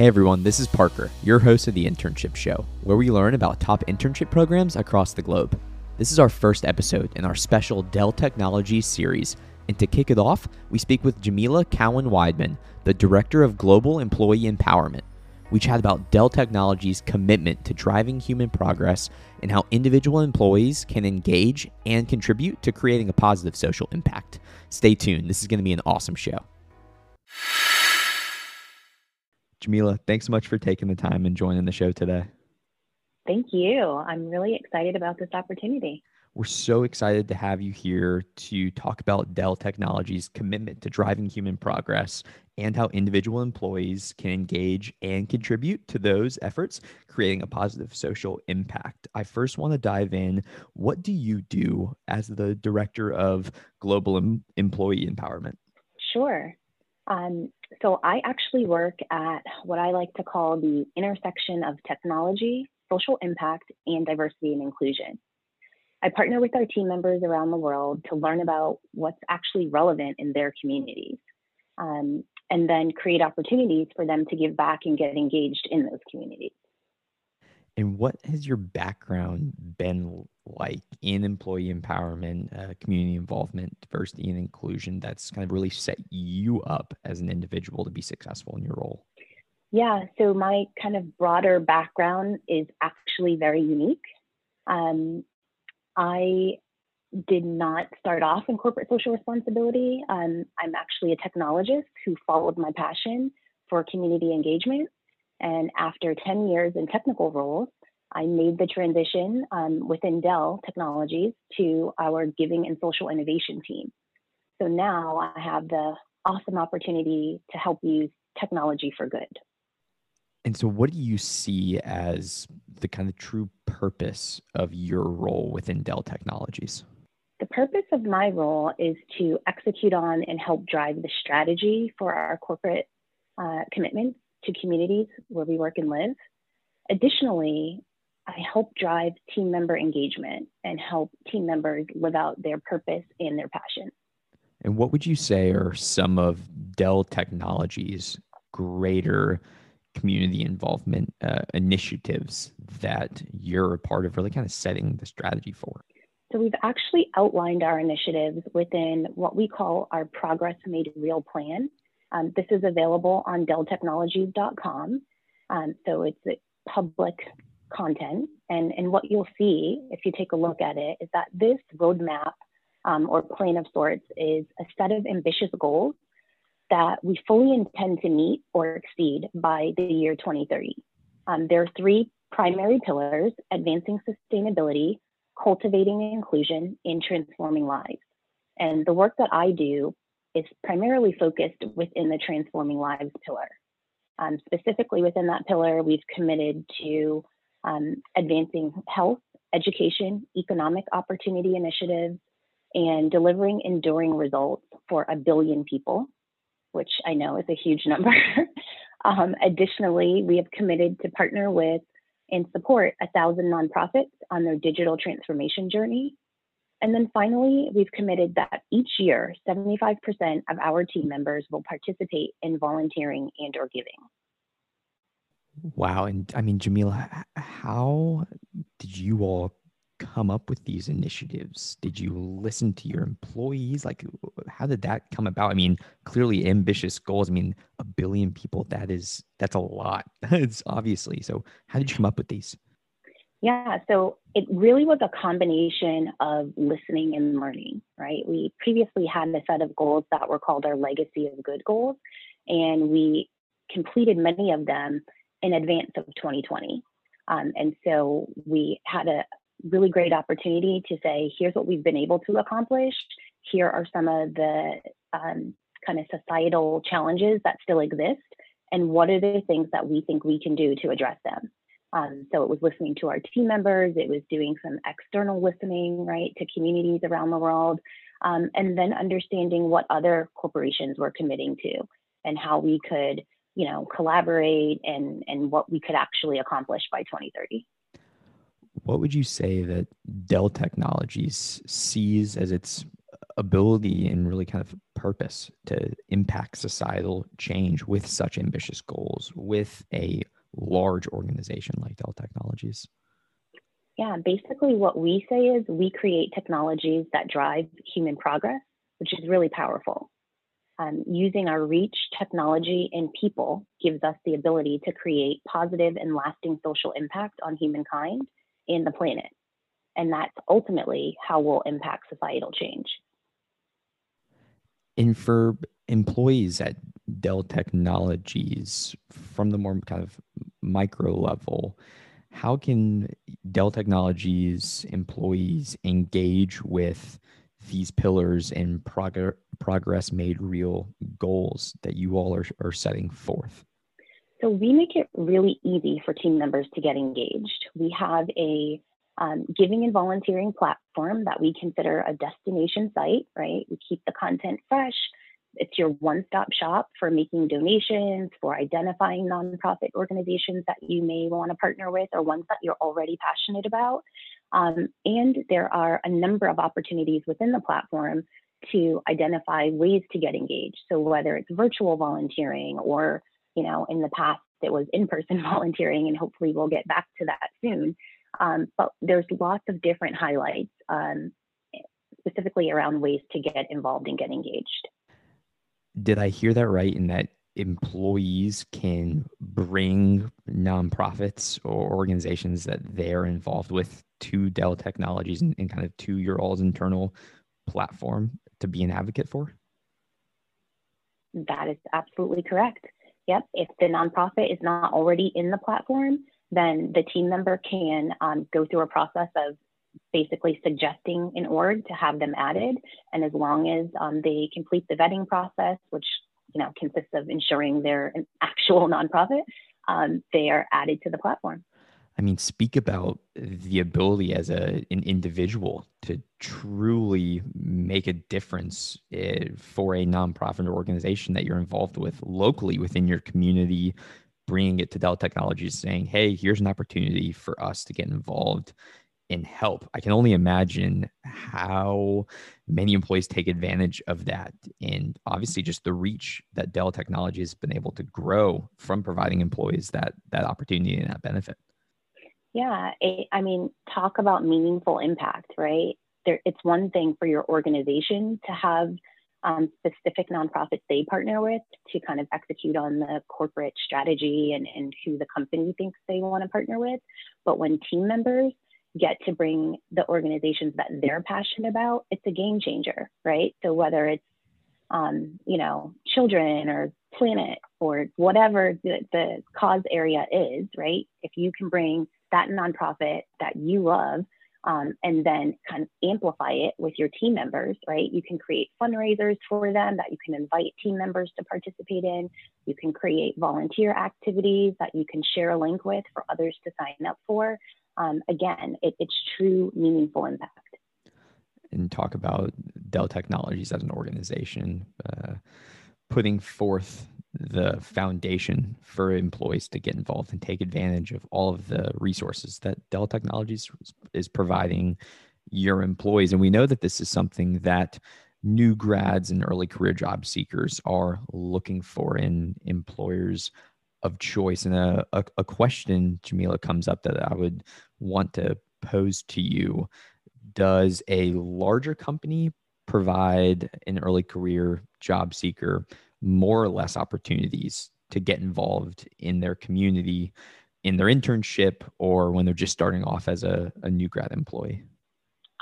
Hey everyone, this is Parker, your host of the Internship Show, where we learn about top internship programs across the globe. This is our first episode in our special Dell Technologies series, and to kick it off, we speak with Jamila Cowan Wideman, the Director of Global Employee Empowerment. We chat about Dell Technologies' commitment to driving human progress and how individual employees can engage and contribute to creating a positive social impact. Stay tuned, this is going to be an awesome show. Jamila, thanks so much for taking the time and joining the show today. Thank you. I'm really excited about this opportunity. We're so excited to have you here to talk about Dell Technologies' commitment to driving human progress and how individual employees can engage and contribute to those efforts, creating a positive social impact. I first want to dive in. What do you do as the Director of Global em- Employee Empowerment? Sure. Um, so I actually work at what I like to call the intersection of technology, social impact, and diversity and inclusion. I partner with our team members around the world to learn about what's actually relevant in their communities, um, and then create opportunities for them to give back and get engaged in those communities. And what has your background been like in employee empowerment, uh, community involvement, diversity, and inclusion that's kind of really set you up as an individual to be successful in your role? Yeah, so my kind of broader background is actually very unique. Um, I did not start off in corporate social responsibility. Um, I'm actually a technologist who followed my passion for community engagement. And after 10 years in technical roles, I made the transition um, within Dell Technologies to our giving and social innovation team. So now I have the awesome opportunity to help use technology for good. And so, what do you see as the kind of true purpose of your role within Dell Technologies? The purpose of my role is to execute on and help drive the strategy for our corporate uh, commitments to communities where we work and live. Additionally, I help drive team member engagement and help team members live out their purpose and their passion. And what would you say are some of Dell Technologies' greater community involvement uh, initiatives that you're a part of really kind of setting the strategy for? So, we've actually outlined our initiatives within what we call our Progress Made Real plan. Um, this is available on delltechnologies.com. Um, so, it's a public content. And, and what you'll see if you take a look at it is that this roadmap um, or plan of sorts is a set of ambitious goals that we fully intend to meet or exceed by the year 2030. Um, there are three primary pillars advancing sustainability, cultivating inclusion, and transforming lives. And the work that I do is primarily focused within the transforming lives pillar. Um, specifically within that pillar, we've committed to um, advancing health, education, economic opportunity initiatives, and delivering enduring results for a billion people which I know is a huge number. um, additionally, we have committed to partner with and support a thousand nonprofits on their digital transformation journey. And then finally, we've committed that each year, 75% of our team members will participate in volunteering and or giving. Wow. And I mean, Jamila, how did you all come up with these initiatives? Did you listen to your employees? Like, how did that come about? I mean, clearly ambitious goals. I mean, a billion people, that is, that's a lot. it's obviously. So, how did you come up with these? Yeah, so it really was a combination of listening and learning, right? We previously had a set of goals that were called our Legacy of Good goals, and we completed many of them in advance of 2020. Um, and so we had a, really great opportunity to say, here's what we've been able to accomplish. Here are some of the um, kind of societal challenges that still exist, and what are the things that we think we can do to address them. Um, so it was listening to our team members, it was doing some external listening, right, to communities around the world, um, and then understanding what other corporations were committing to and how we could, you know, collaborate and and what we could actually accomplish by 2030 what would you say that Dell Technologies sees as its ability and really kind of purpose to impact societal change with such ambitious goals with a large organization like Dell Technologies? Yeah, basically, what we say is we create technologies that drive human progress, which is really powerful. Um, using our reach, technology, and people gives us the ability to create positive and lasting social impact on humankind and the planet. And that's ultimately how we'll impact societal change. And for employees at Dell Technologies, from the more kind of micro level, how can Dell Technologies employees engage with these pillars and prog- progress made real goals that you all are, are setting forth? So we make it really easy for team members to get engaged. We have a um, giving and volunteering platform that we consider a destination site, right? We keep the content fresh. It's your one stop shop for making donations, for identifying nonprofit organizations that you may want to partner with or ones that you're already passionate about. Um, and there are a number of opportunities within the platform to identify ways to get engaged. So whether it's virtual volunteering or, you know, in the past it was in-person volunteering, and hopefully we'll get back to that soon. Um, but there's lots of different highlights, um, specifically around ways to get involved and get engaged. Did I hear that right? In that employees can bring nonprofits or organizations that they're involved with to Dell Technologies and, and kind of to your all's internal platform to be an advocate for? That is absolutely correct. Yep. If the nonprofit is not already in the platform, then the team member can um, go through a process of basically suggesting an org to have them added. And as long as um, they complete the vetting process, which you know consists of ensuring they're an actual nonprofit, um, they are added to the platform. I mean, speak about the ability as a an individual to truly make a difference eh, for a nonprofit organization that you're involved with locally within your community, bringing it to Dell Technologies, saying, "Hey, here's an opportunity for us to get involved and help." I can only imagine how many employees take advantage of that, and obviously, just the reach that Dell Technologies has been able to grow from providing employees that that opportunity and that benefit. Yeah, it, I mean, talk about meaningful impact, right? There, it's one thing for your organization to have um, specific nonprofits they partner with to kind of execute on the corporate strategy and, and who the company thinks they want to partner with. But when team members get to bring the organizations that they're passionate about, it's a game changer, right? So whether it's um, you know, children or planet or whatever the, the cause area is, right? If you can bring that nonprofit that you love um, and then kind of amplify it with your team members, right? You can create fundraisers for them that you can invite team members to participate in. You can create volunteer activities that you can share a link with for others to sign up for. Um, again, it, it's true, meaningful impact. And talk about Dell Technologies as an organization, uh, putting forth the foundation for employees to get involved and take advantage of all of the resources that Dell Technologies is providing your employees. And we know that this is something that new grads and early career job seekers are looking for in employers of choice. And a, a, a question, Jamila, comes up that I would want to pose to you. Does a larger company provide an early career job seeker more or less opportunities to get involved in their community in their internship or when they're just starting off as a, a new grad employee?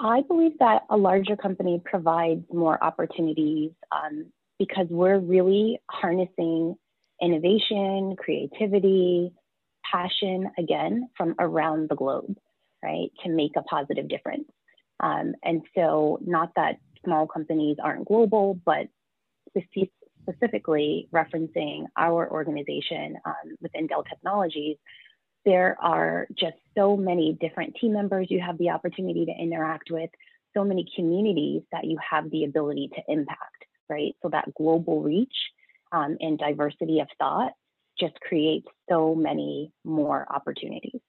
I believe that a larger company provides more opportunities um, because we're really harnessing innovation, creativity, passion, again, from around the globe, right, to make a positive difference. Um, and so, not that small companies aren't global, but specifically referencing our organization um, within Dell Technologies, there are just so many different team members you have the opportunity to interact with, so many communities that you have the ability to impact, right? So that global reach um, and diversity of thought just creates so many more opportunities.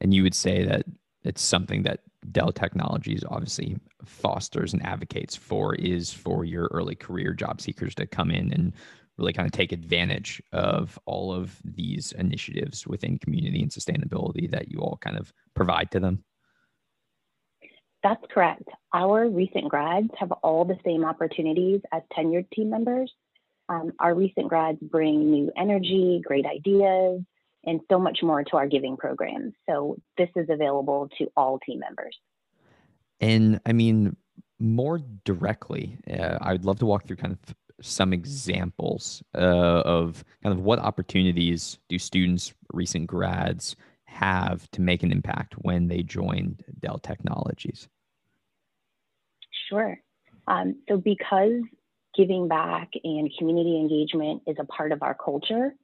And you would say that it's something that Dell Technologies obviously fosters and advocates for is for your early career job seekers to come in and really kind of take advantage of all of these initiatives within community and sustainability that you all kind of provide to them? That's correct. Our recent grads have all the same opportunities as tenured team members. Um, our recent grads bring new energy, great ideas, and so much more to our giving programs. So this is available to all team members. And I mean, more directly, uh, I'd love to walk through kind of some examples uh, of kind of what opportunities do students, recent grads, have to make an impact when they join Dell Technologies? Sure. Um, so, because giving back and community engagement is a part of our culture,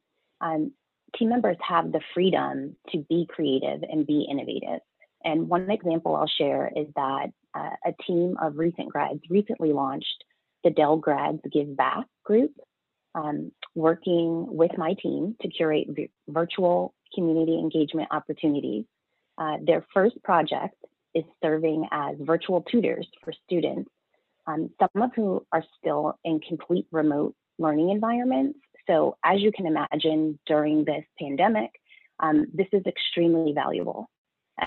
um, team members have the freedom to be creative and be innovative. And one example I'll share is that uh, a team of recent grads recently launched the Dell Grads Give Back group, um, working with my team to curate v- virtual community engagement opportunities. Uh, their first project is serving as virtual tutors for students, um, some of who are still in complete remote learning environments. So, as you can imagine, during this pandemic, um, this is extremely valuable.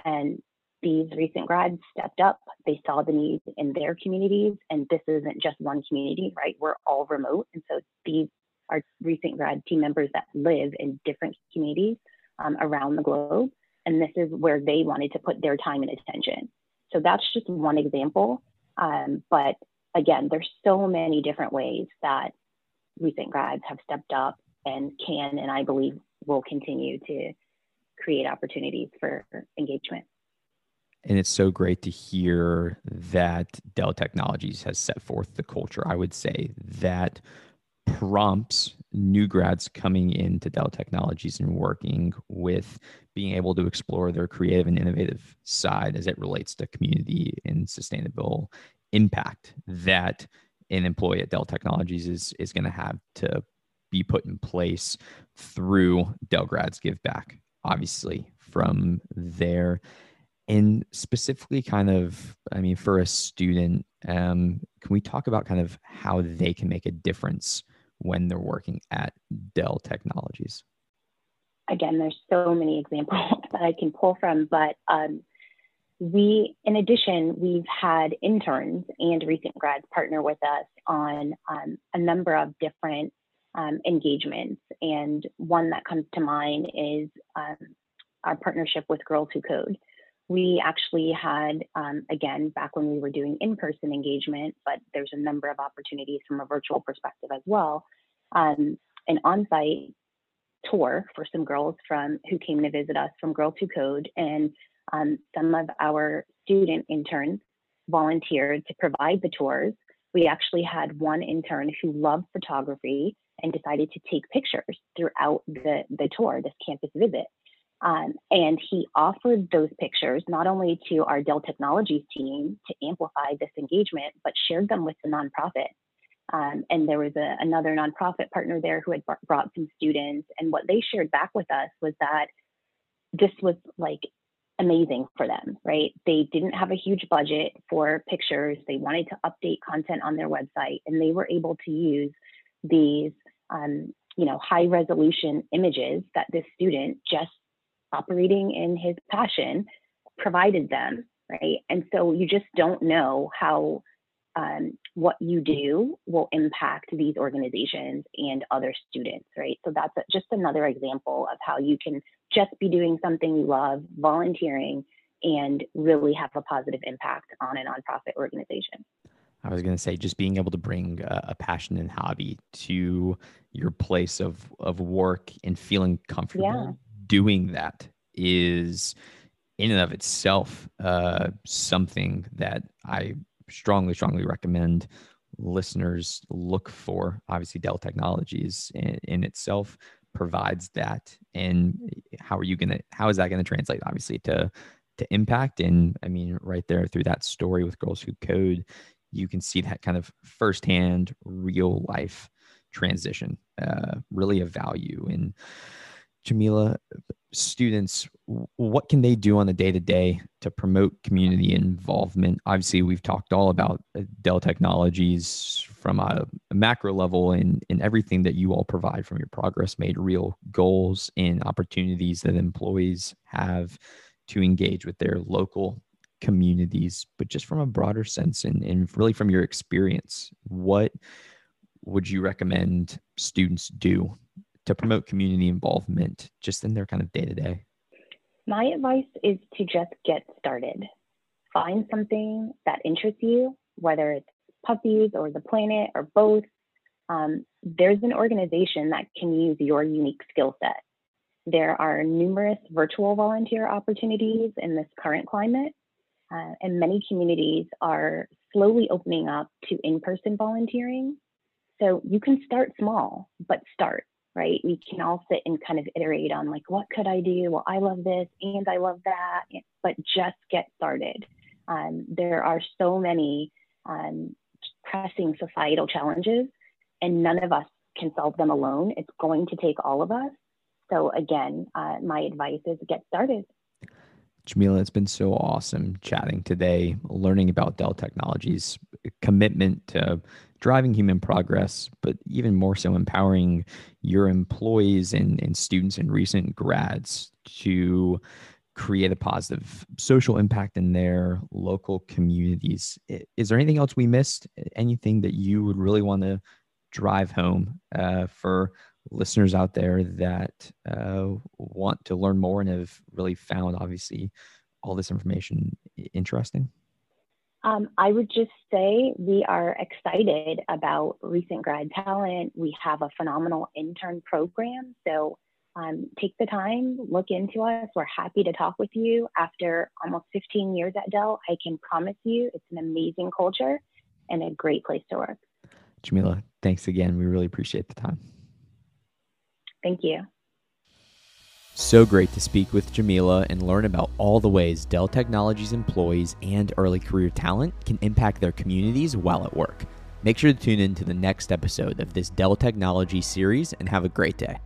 And these recent grads stepped up. They saw the need in their communities, and this isn't just one community, right? We're all remote, and so these are recent grad team members that live in different communities um, around the globe, and this is where they wanted to put their time and attention. So that's just one example, um, but again, there's so many different ways that recent grads have stepped up and can, and I believe will continue to create opportunities for engagement. And it's so great to hear that Dell Technologies has set forth the culture, I would say, that prompts new grads coming into Dell Technologies and working with being able to explore their creative and innovative side as it relates to community and sustainable impact that an employee at Dell Technologies is is going to have to be put in place through Dell Grads Give Back, obviously from there. And specifically kind of i mean for a student um, can we talk about kind of how they can make a difference when they're working at dell technologies? Again there's so many examples that i can pull from but um, we in addition we've had interns and recent grads partner with us on um, a number of different um, engagements and one that comes to mind is um, our partnership with girls who code we actually had, um, again, back when we were doing in person engagement, but there's a number of opportunities from a virtual perspective as well, um, an on site tour for some girls from who came to visit us from Girls Who Code. And um, some of our student interns volunteered to provide the tours. We actually had one intern who loved photography and decided to take pictures throughout the, the tour, this campus visit. Um, and he offered those pictures not only to our Dell Technologies team to amplify this engagement, but shared them with the nonprofit. Um, and there was a, another nonprofit partner there who had brought some students. And what they shared back with us was that this was like amazing for them, right? They didn't have a huge budget for pictures. They wanted to update content on their website, and they were able to use these, um, you know, high resolution images that this student just operating in his passion provided them, right? And so you just don't know how um, what you do will impact these organizations and other students, right? So that's a, just another example of how you can just be doing something you love, volunteering, and really have a positive impact on a nonprofit organization. I was going to say, just being able to bring a, a, passion and hobby to your place of, of work and feeling comfortable yeah doing that is in and of itself uh, something that I strongly, strongly recommend listeners look for. Obviously, Dell Technologies in, in itself provides that. And how are you gonna? How is that gonna translate? Obviously, to to impact. And I mean, right there through that story with Girls Who Code, you can see that kind of firsthand, real life transition. Uh, really a value in Jamila, students what can they do on the day to day to promote community involvement? Obviously, we've talked all about uh, Dell Technologies from a, a macro level and in everything that you all provide from your progress made real goals and opportunities that employees have to engage with their local communities, but just from a broader sense and, and really from your experience, what would you recommend students do to promote community involvement just in their kind of day to day? My advice is to just get started. Find something that interests you, whether it's puppies or the planet or both. Um, there's an organization that can use your unique skill set. There are numerous virtual volunteer opportunities in this current climate, uh, and many communities are slowly opening up to in person volunteering. So you can start small, but start right? We can all sit and kind of iterate on like, what could I do? Well, I love this and I love that, but just get started. Um, there are so many um, pressing societal challenges, and none of us can solve them alone. It's going to take all of us. So, again, uh, my advice is get started. Jamila, it's been so awesome chatting today, learning about Dell Technologies' commitment to driving human progress, but even more so empowering your employees and, and students and recent grads to create a positive social impact in their local communities. Is there anything else we missed? Anything that you would really want to drive home uh, for listeners out there that uh, want to learn more and have really found, obviously, all this information interesting? Um, I would just say we are excited about recent grad talent. We have a phenomenal intern program. So um, take the time, look into us. We're happy to talk with you. After almost 15 years at Dell, I can promise you it's an amazing culture and a great place to work. Jamila, thanks again. We really appreciate the time. Thank you. So great to speak with Jamila and learn about all the ways Dell Technologies employees and early career talent can impact their communities while at work. Make sure to tune in to the next episode of this Dell Technology series and have a great day.